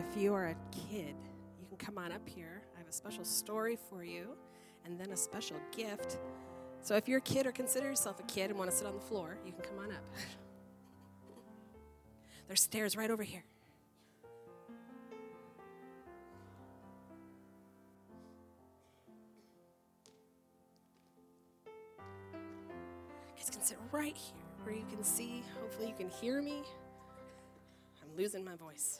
If you are a kid, you can come on up here. I have a special story for you and then a special gift. So if you're a kid or consider yourself a kid and want to sit on the floor, you can come on up. There's stairs right over here. You can sit right here where you can see. Hopefully, you can hear me. I'm losing my voice.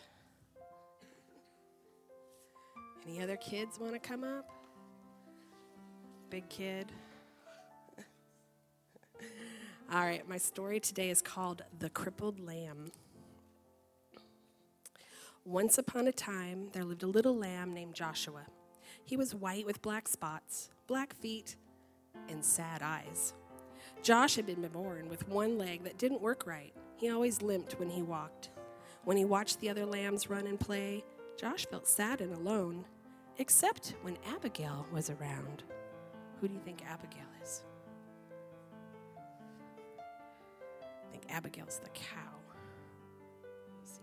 Any other kids want to come up? Big kid. All right, my story today is called The Crippled Lamb. Once upon a time, there lived a little lamb named Joshua. He was white with black spots, black feet, and sad eyes. Josh had been born with one leg that didn't work right. He always limped when he walked. When he watched the other lambs run and play, Josh felt sad and alone, except when Abigail was around. Who do you think Abigail is? I think Abigail's the cow. See?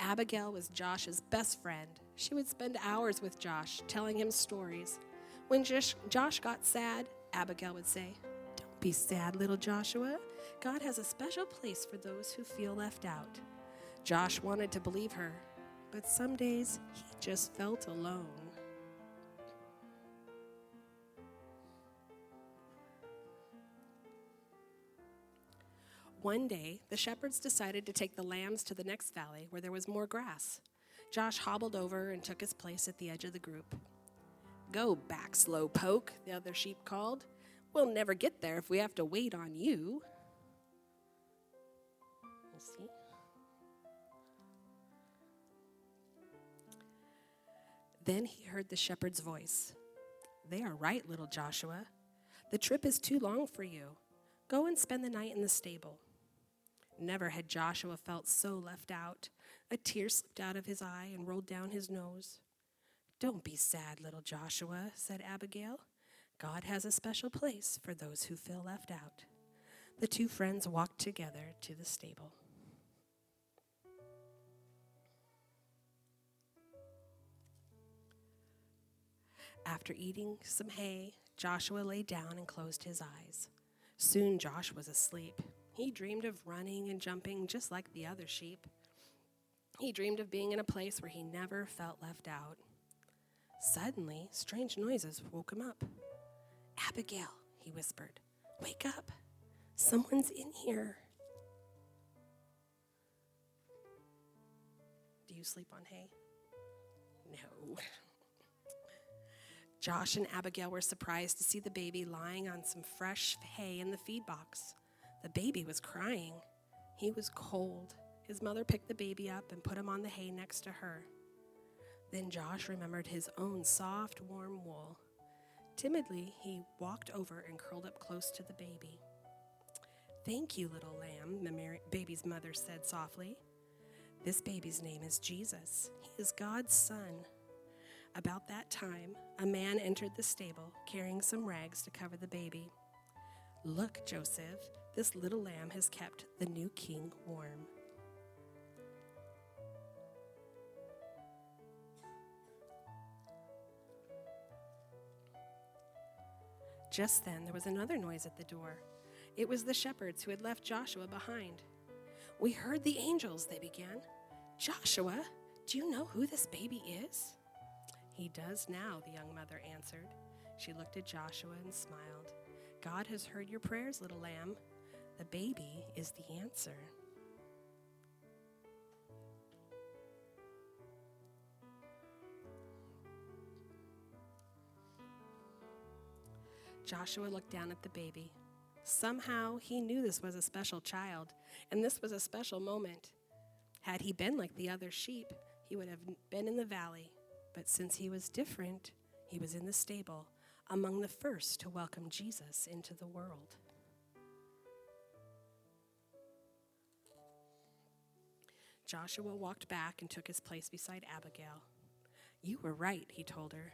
Abigail was Josh's best friend. She would spend hours with Josh, telling him stories. When Josh, Josh got sad, Abigail would say, Don't be sad, little Joshua. God has a special place for those who feel left out. Josh wanted to believe her, but some days he just felt alone. One day, the shepherds decided to take the lambs to the next valley where there was more grass. Josh hobbled over and took his place at the edge of the group. Go back, slow poke, the other sheep called. We'll never get there if we have to wait on you. You see? Then he heard the shepherd's voice. They are right, little Joshua. The trip is too long for you. Go and spend the night in the stable. Never had Joshua felt so left out. A tear slipped out of his eye and rolled down his nose. Don't be sad, little Joshua, said Abigail. God has a special place for those who feel left out. The two friends walked together to the stable. After eating some hay, Joshua lay down and closed his eyes. Soon Josh was asleep. He dreamed of running and jumping just like the other sheep. He dreamed of being in a place where he never felt left out. Suddenly, strange noises woke him up. Abigail, he whispered, wake up. Someone's in here. Do you sleep on hay? No. Josh and Abigail were surprised to see the baby lying on some fresh hay in the feed box. The baby was crying. He was cold. His mother picked the baby up and put him on the hay next to her. Then Josh remembered his own soft, warm wool. Timidly, he walked over and curled up close to the baby. Thank you, little lamb, the baby's mother said softly. This baby's name is Jesus. He is God's son. About that time, a man entered the stable carrying some rags to cover the baby. Look, Joseph, this little lamb has kept the new king warm. Just then, there was another noise at the door. It was the shepherds who had left Joshua behind. We heard the angels, they began. Joshua, do you know who this baby is? He does now, the young mother answered. She looked at Joshua and smiled. God has heard your prayers, little lamb. The baby is the answer. Joshua looked down at the baby. Somehow he knew this was a special child, and this was a special moment. Had he been like the other sheep, he would have been in the valley. But since he was different, he was in the stable, among the first to welcome Jesus into the world. Joshua walked back and took his place beside Abigail. You were right, he told her.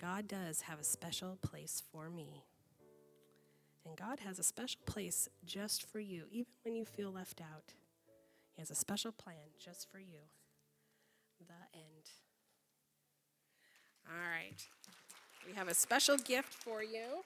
God does have a special place for me. And God has a special place just for you, even when you feel left out. He has a special plan just for you. The end. All right. We have a special gift for you.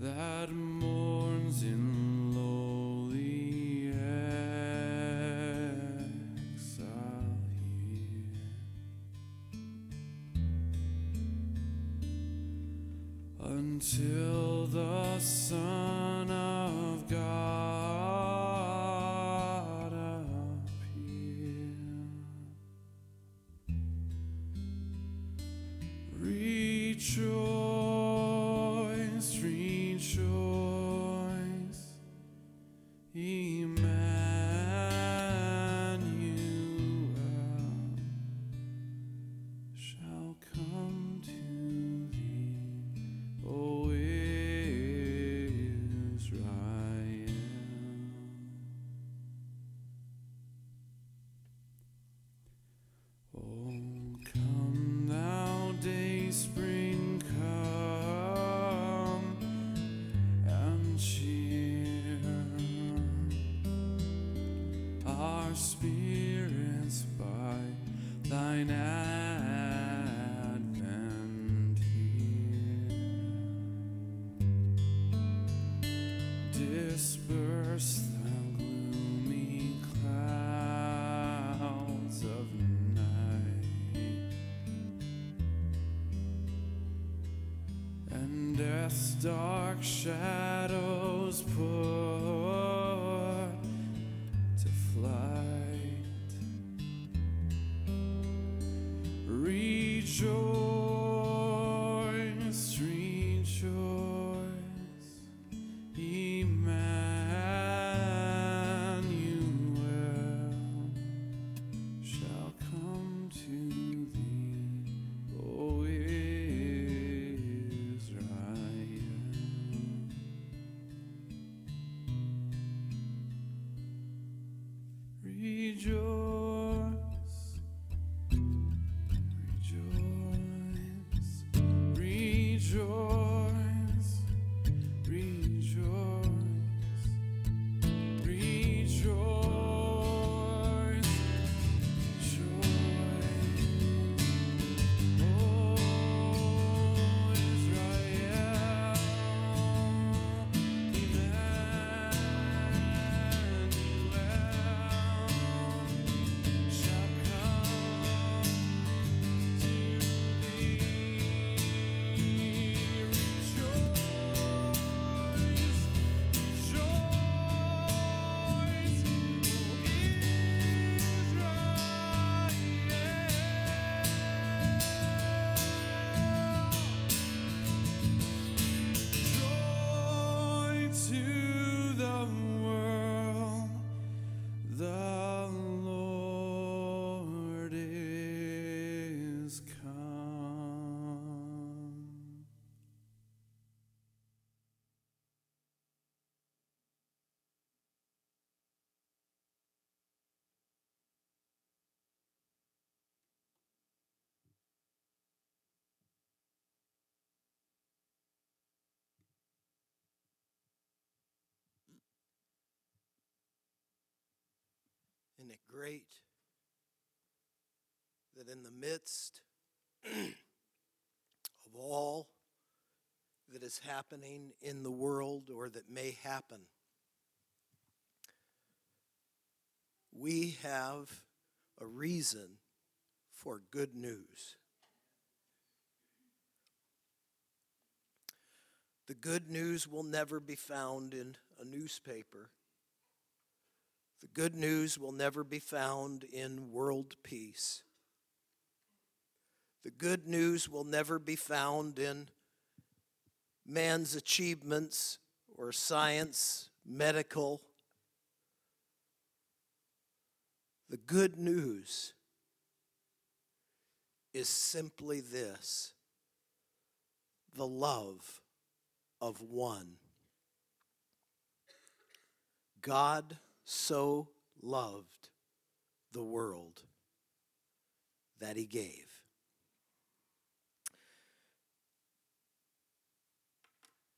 That mourns in lowly exile here. Until the Son our spirits by thine advent here. Disperse the gloomy clouds of night and death's dark shadows put Isn't it great that in the midst of all that is happening in the world or that may happen, we have a reason for good news. The good news will never be found in a newspaper. The good news will never be found in world peace. The good news will never be found in man's achievements or science, medical. The good news is simply this the love of one. God so loved the world that he gave.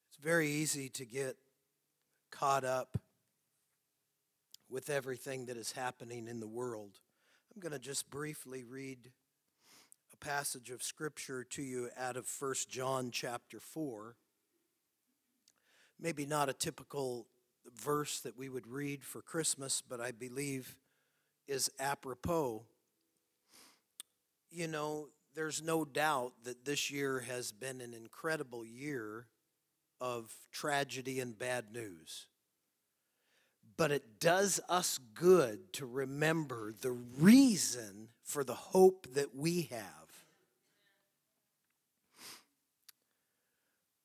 It's very easy to get caught up with everything that is happening in the world. I'm going to just briefly read a passage of scripture to you out of 1 John chapter 4. Maybe not a typical verse that we would read for Christmas, but I believe is apropos. You know, there's no doubt that this year has been an incredible year of tragedy and bad news. But it does us good to remember the reason for the hope that we have.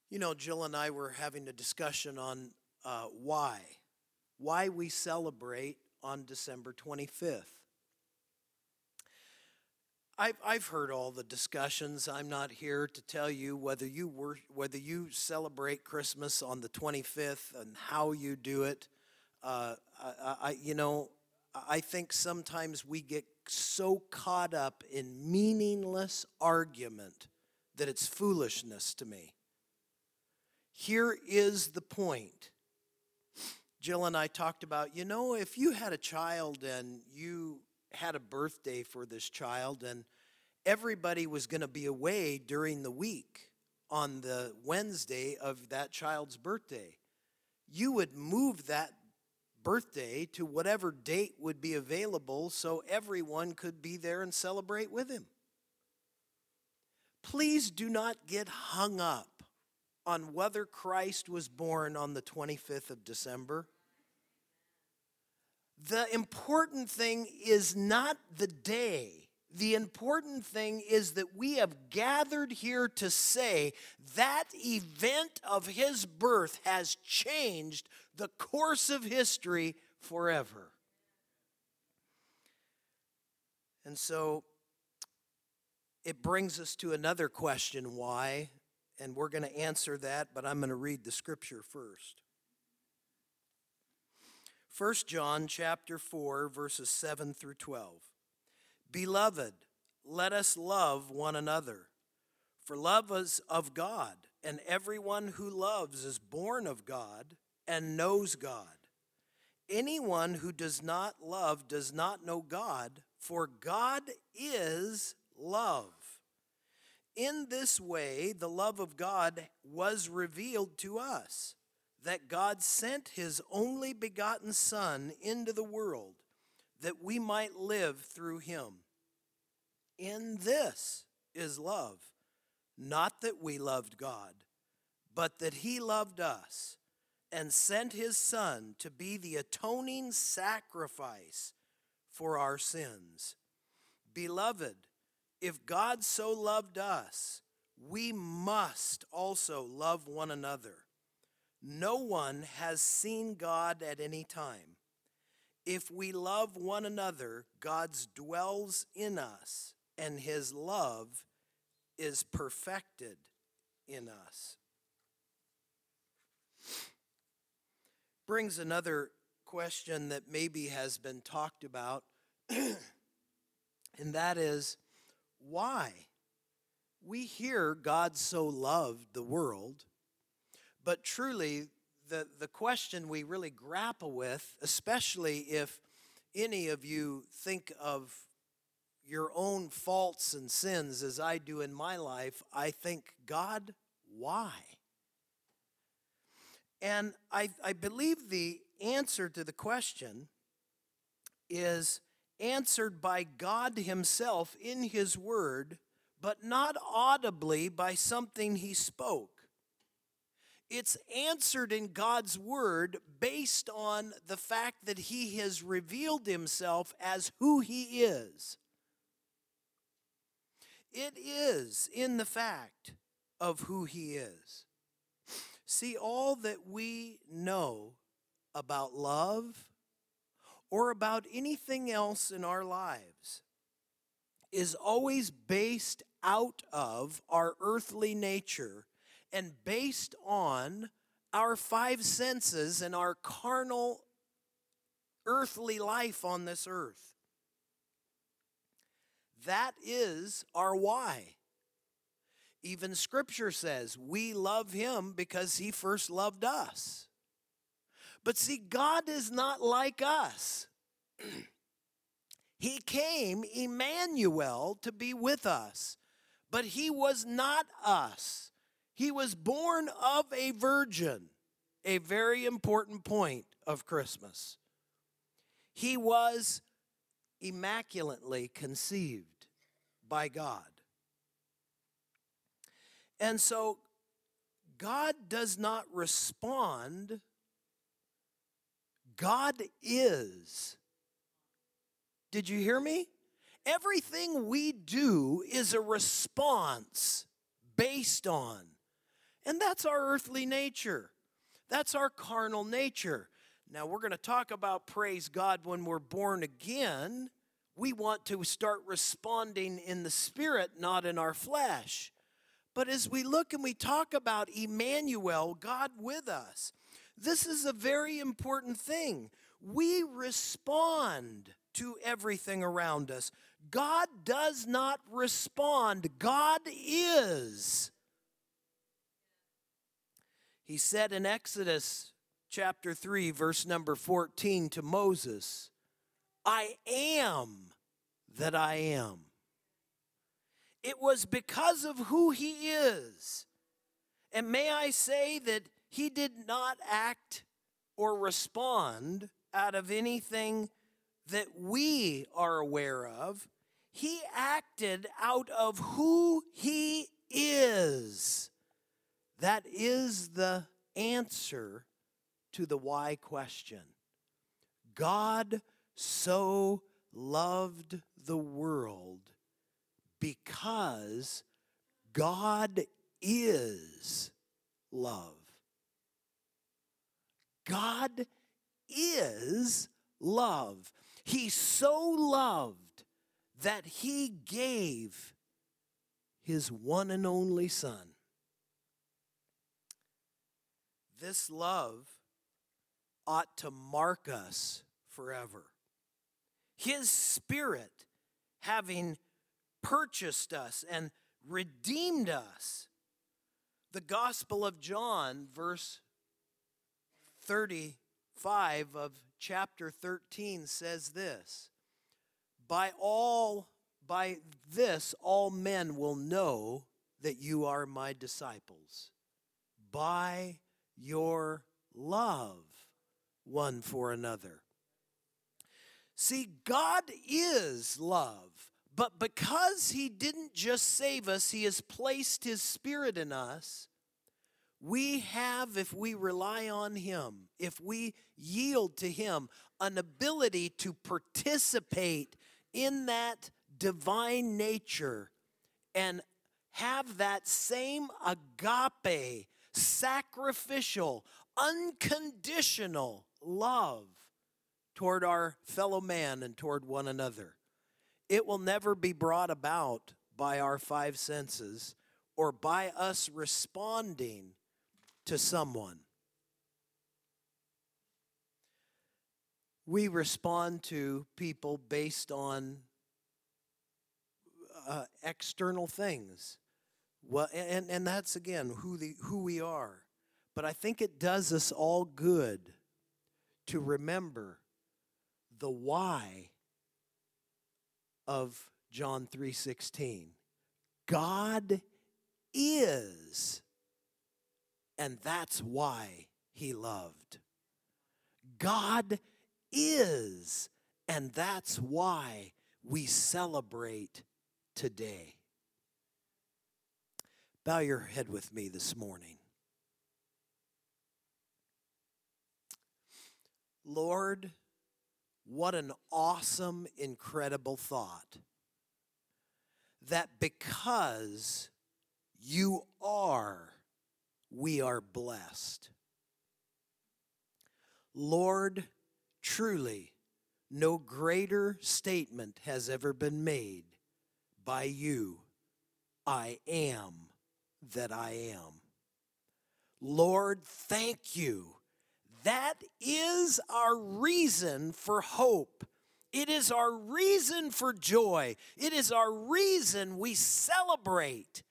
You know, Jill and I were having a discussion on uh, why. Why we celebrate on December 25th. I've, I've heard all the discussions. I'm not here to tell you whether you were, whether you celebrate Christmas on the 25th and how you do it. Uh, I, I, you know, I think sometimes we get so caught up in meaningless argument that it's foolishness to me. Here is the point Jill and I talked about, you know, if you had a child and you had a birthday for this child and everybody was going to be away during the week on the Wednesday of that child's birthday, you would move that birthday to whatever date would be available so everyone could be there and celebrate with him. Please do not get hung up on whether Christ was born on the 25th of December the important thing is not the day. The important thing is that we have gathered here to say that event of his birth has changed the course of history forever. And so it brings us to another question why? And we're going to answer that, but I'm going to read the scripture first. 1 John chapter 4 verses 7 through 12. Beloved, let us love one another. For love is of God, and everyone who loves is born of God and knows God. Anyone who does not love does not know God, for God is love. In this way, the love of God was revealed to us that God sent his only begotten Son into the world that we might live through him. In this is love, not that we loved God, but that he loved us and sent his Son to be the atoning sacrifice for our sins. Beloved, if God so loved us, we must also love one another. No one has seen God at any time. If we love one another, God dwells in us, and his love is perfected in us. Brings another question that maybe has been talked about, and that is why? We hear God so loved the world but truly, the, the question we really grapple with, especially if any of you think of your own faults and sins as I do in my life, I think, God, why? And I, I believe the answer to the question is answered by God Himself in His Word, but not audibly by something He spoke. It's answered in God's Word based on the fact that He has revealed Himself as who He is. It is in the fact of who He is. See, all that we know about love or about anything else in our lives is always based out of our earthly nature and based on our five senses and our carnal earthly life on this earth. That is our why. Even scripture says we love him because he first loved us. But see, God is not like us. he came, Emmanuel, to be with us, but he was not us. He was born of a virgin, a very important point of Christmas. He was immaculately conceived by God. And so God does not respond, God is. Did you hear me? Everything we do is a response based on. And that's our earthly nature. That's our carnal nature. Now, we're going to talk about praise God when we're born again. We want to start responding in the spirit, not in our flesh. But as we look and we talk about Emmanuel, God with us, this is a very important thing. We respond to everything around us. God does not respond, God is. He said in Exodus chapter 3, verse number 14 to Moses, I am that I am. It was because of who he is. And may I say that he did not act or respond out of anything that we are aware of. He acted out of who he is. That is the answer to the why question. God so loved the world because God is love. God is love. He so loved that he gave his one and only Son. This love ought to mark us forever. His Spirit having purchased us and redeemed us. The Gospel of John, verse 35 of chapter 13 says this By all, by this, all men will know that you are my disciples, by your love one for another. See, God is love. But because He didn't just save us, He has placed His Spirit in us. We have, if we rely on Him, if we yield to Him, an ability to participate in that divine nature and have that same agape, sacrificial, unconditional love toward our fellow man and toward one another. It will never be brought about by our five senses or by us responding to someone. We respond to people based on uh, external things. Well, and, and that's again who, the, who we are. But I think it does us all good to remember the why of John 3:16. God is and that's why he loved. God is and that's why we celebrate today. Bow your head with me this morning. Lord, what an awesome, incredible thought. That because you are, we are blessed. Lord, truly, no greater statement has ever been made by you I am that I am. Lord, thank you. That is our reason for hope. It is our reason for joy. It is our reason we celebrate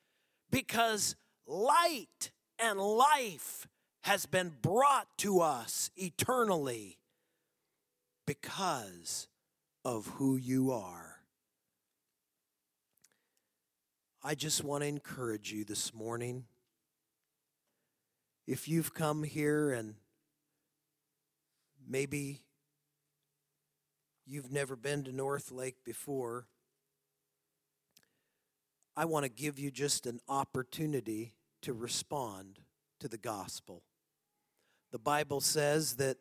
because light and life has been brought to us eternally because of who you are. I just want to encourage you this morning. If you've come here and maybe you've never been to North Lake before, I want to give you just an opportunity to respond to the gospel. The Bible says that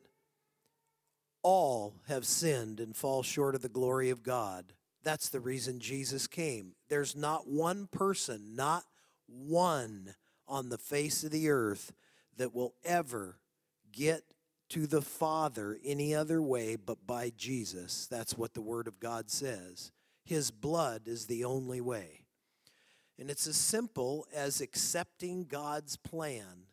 all have sinned and fall short of the glory of God. That's the reason Jesus came. There's not one person, not one on the face of the earth that will ever get to the Father any other way but by Jesus. That's what the Word of God says. His blood is the only way. And it's as simple as accepting God's plan.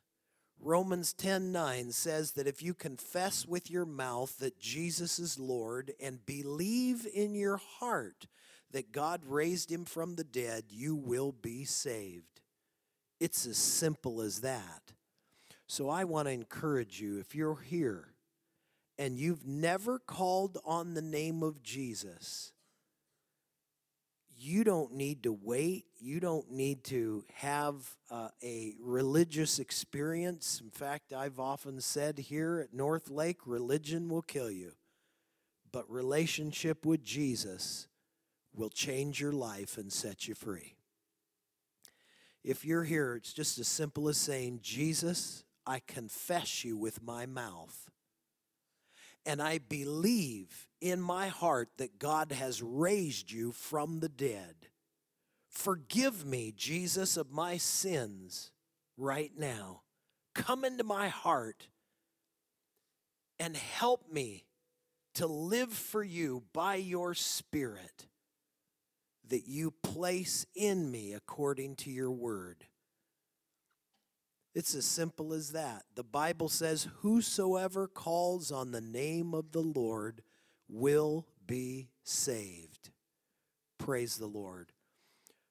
Romans 10 9 says that if you confess with your mouth that Jesus is Lord and believe in your heart that God raised him from the dead, you will be saved. It's as simple as that. So I want to encourage you if you're here and you've never called on the name of Jesus, you don't need to wait. You don't need to have uh, a religious experience. In fact, I've often said here at North Lake, religion will kill you, but relationship with Jesus will change your life and set you free. If you're here, it's just as simple as saying, Jesus, I confess you with my mouth. And I believe in my heart that God has raised you from the dead. Forgive me, Jesus, of my sins right now. Come into my heart and help me to live for you by your Spirit that you place in me according to your word. It's as simple as that. The Bible says, Whosoever calls on the name of the Lord will be saved. Praise the Lord.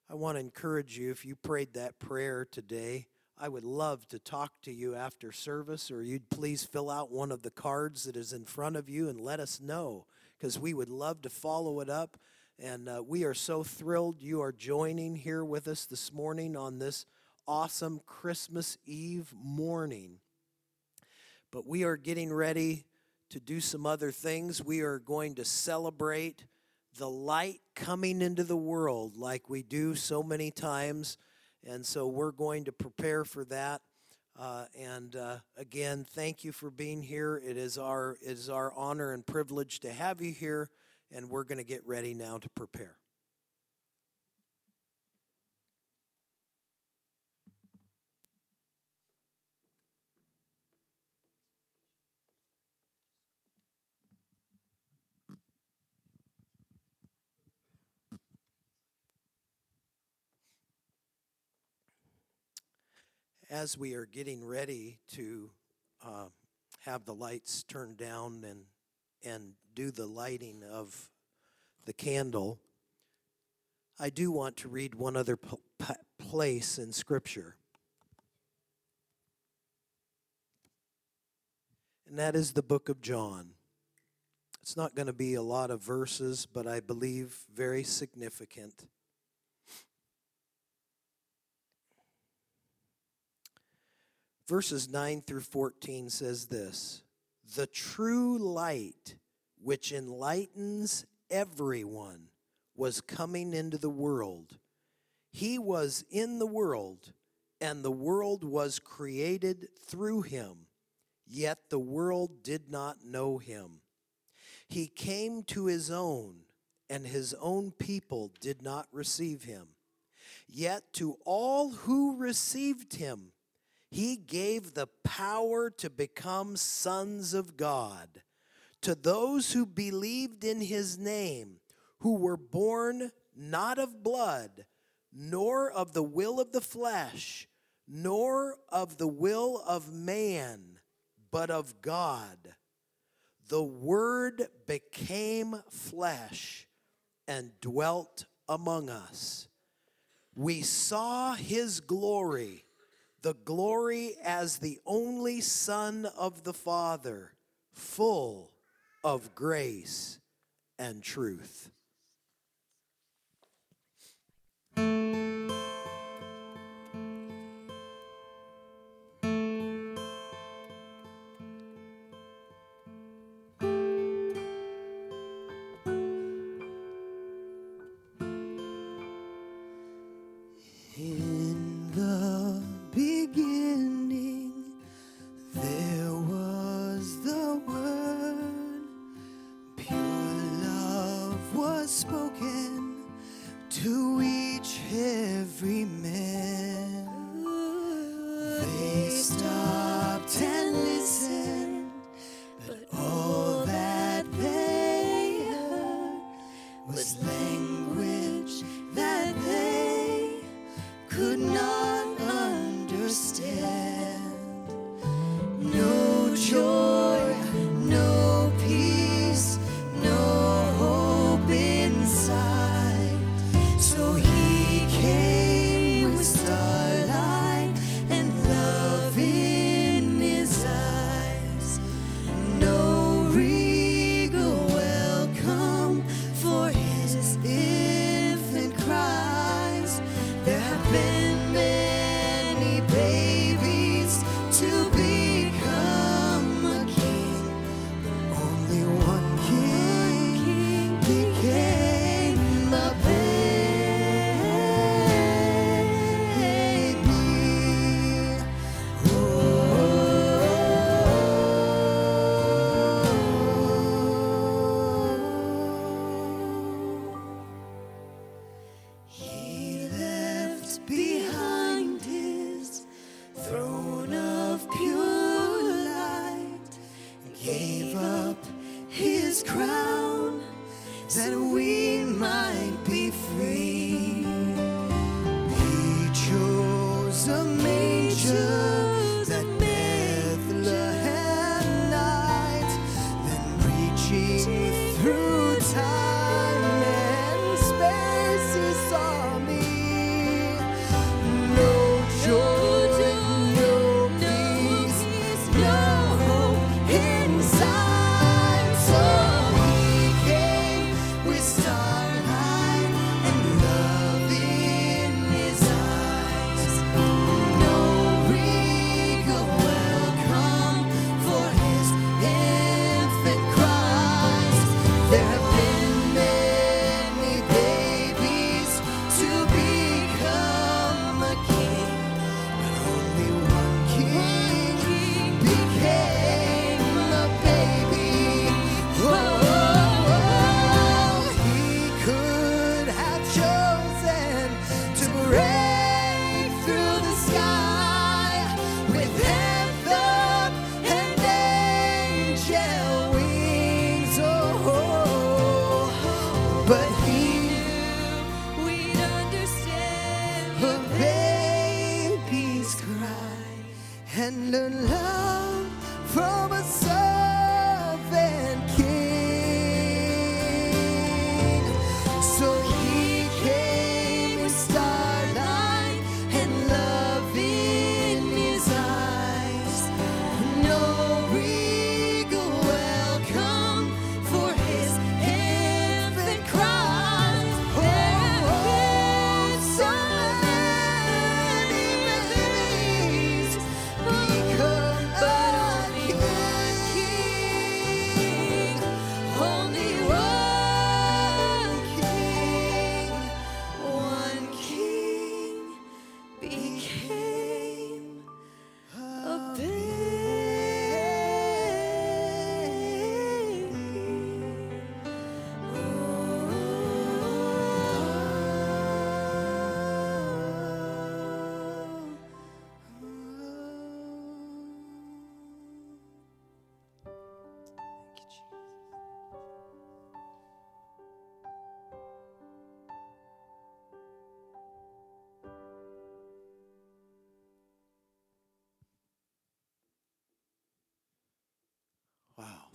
I want to encourage you if you prayed that prayer today. I would love to talk to you after service, or you'd please fill out one of the cards that is in front of you and let us know because we would love to follow it up. And uh, we are so thrilled you are joining here with us this morning on this awesome Christmas Eve morning. But we are getting ready to do some other things. We are going to celebrate the light coming into the world like we do so many times. And so we're going to prepare for that. Uh, and uh, again, thank you for being here. It is our it is our honor and privilege to have you here, and we're going to get ready now to prepare. As we are getting ready to uh, have the lights turned down and and do the lighting of the candle, I do want to read one other place in Scripture. And that is the book of John. It's not going to be a lot of verses, but I believe very significant. Verses 9 through 14 says this The true light, which enlightens everyone, was coming into the world. He was in the world, and the world was created through him, yet the world did not know him. He came to his own, and his own people did not receive him. Yet to all who received him, he gave the power to become sons of God, to those who believed in his name, who were born not of blood, nor of the will of the flesh, nor of the will of man, but of God. The Word became flesh and dwelt among us. We saw his glory, the glory as the only Son of the Father, full of grace and truth.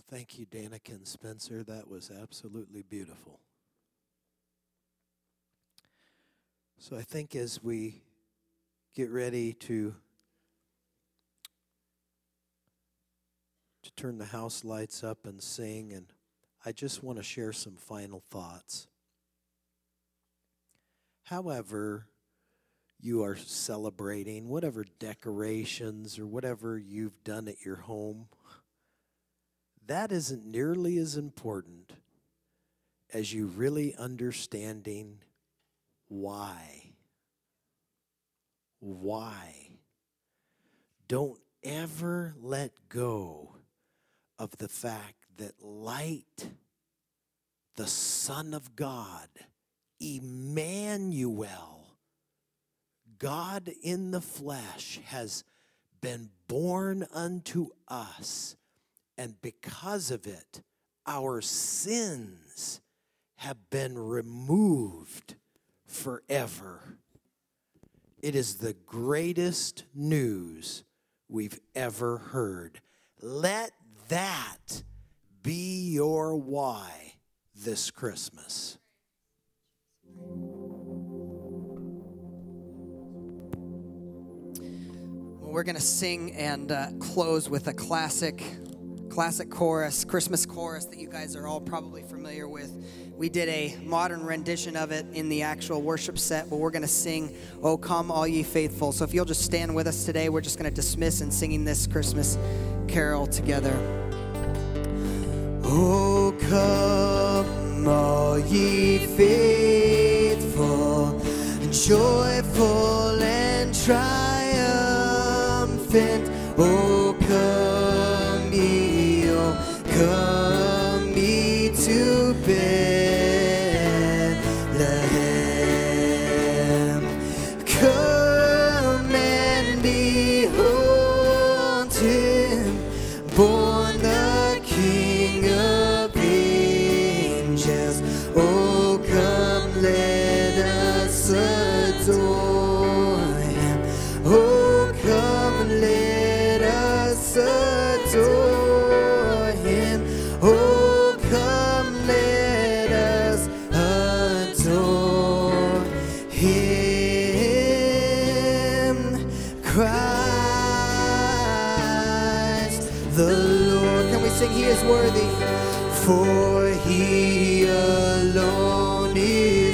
Thank you, Danikin Spencer. That was absolutely beautiful. So I think as we get ready to to turn the house lights up and sing and I just want to share some final thoughts. However, you are celebrating whatever decorations or whatever you've done at your home that isn't nearly as important as you really understanding why. Why? Don't ever let go of the fact that light, the Son of God, Emmanuel, God in the flesh, has been born unto us and because of it, our sins have been removed forever. It is the greatest news we've ever heard. Let that be your why this Christmas. We're going to sing and uh, close with a classic classic chorus, Christmas chorus that you guys are all probably familiar with. We did a modern rendition of it in the actual worship set, but we're going to sing, Oh Come All Ye Faithful. So if you'll just stand with us today, we're just going to dismiss in singing this Christmas carol together. Oh, come, all ye faithful, joyful and triumphant. Alone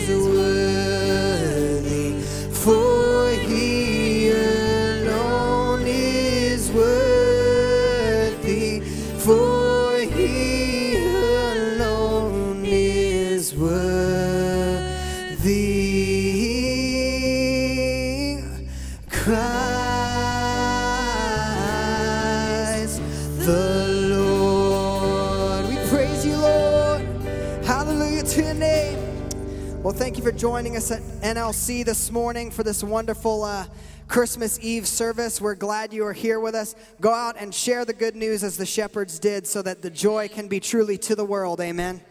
for joining us at NLC this morning for this wonderful uh, Christmas Eve service. We're glad you are here with us. Go out and share the good news as the shepherds did so that the joy can be truly to the world. Amen.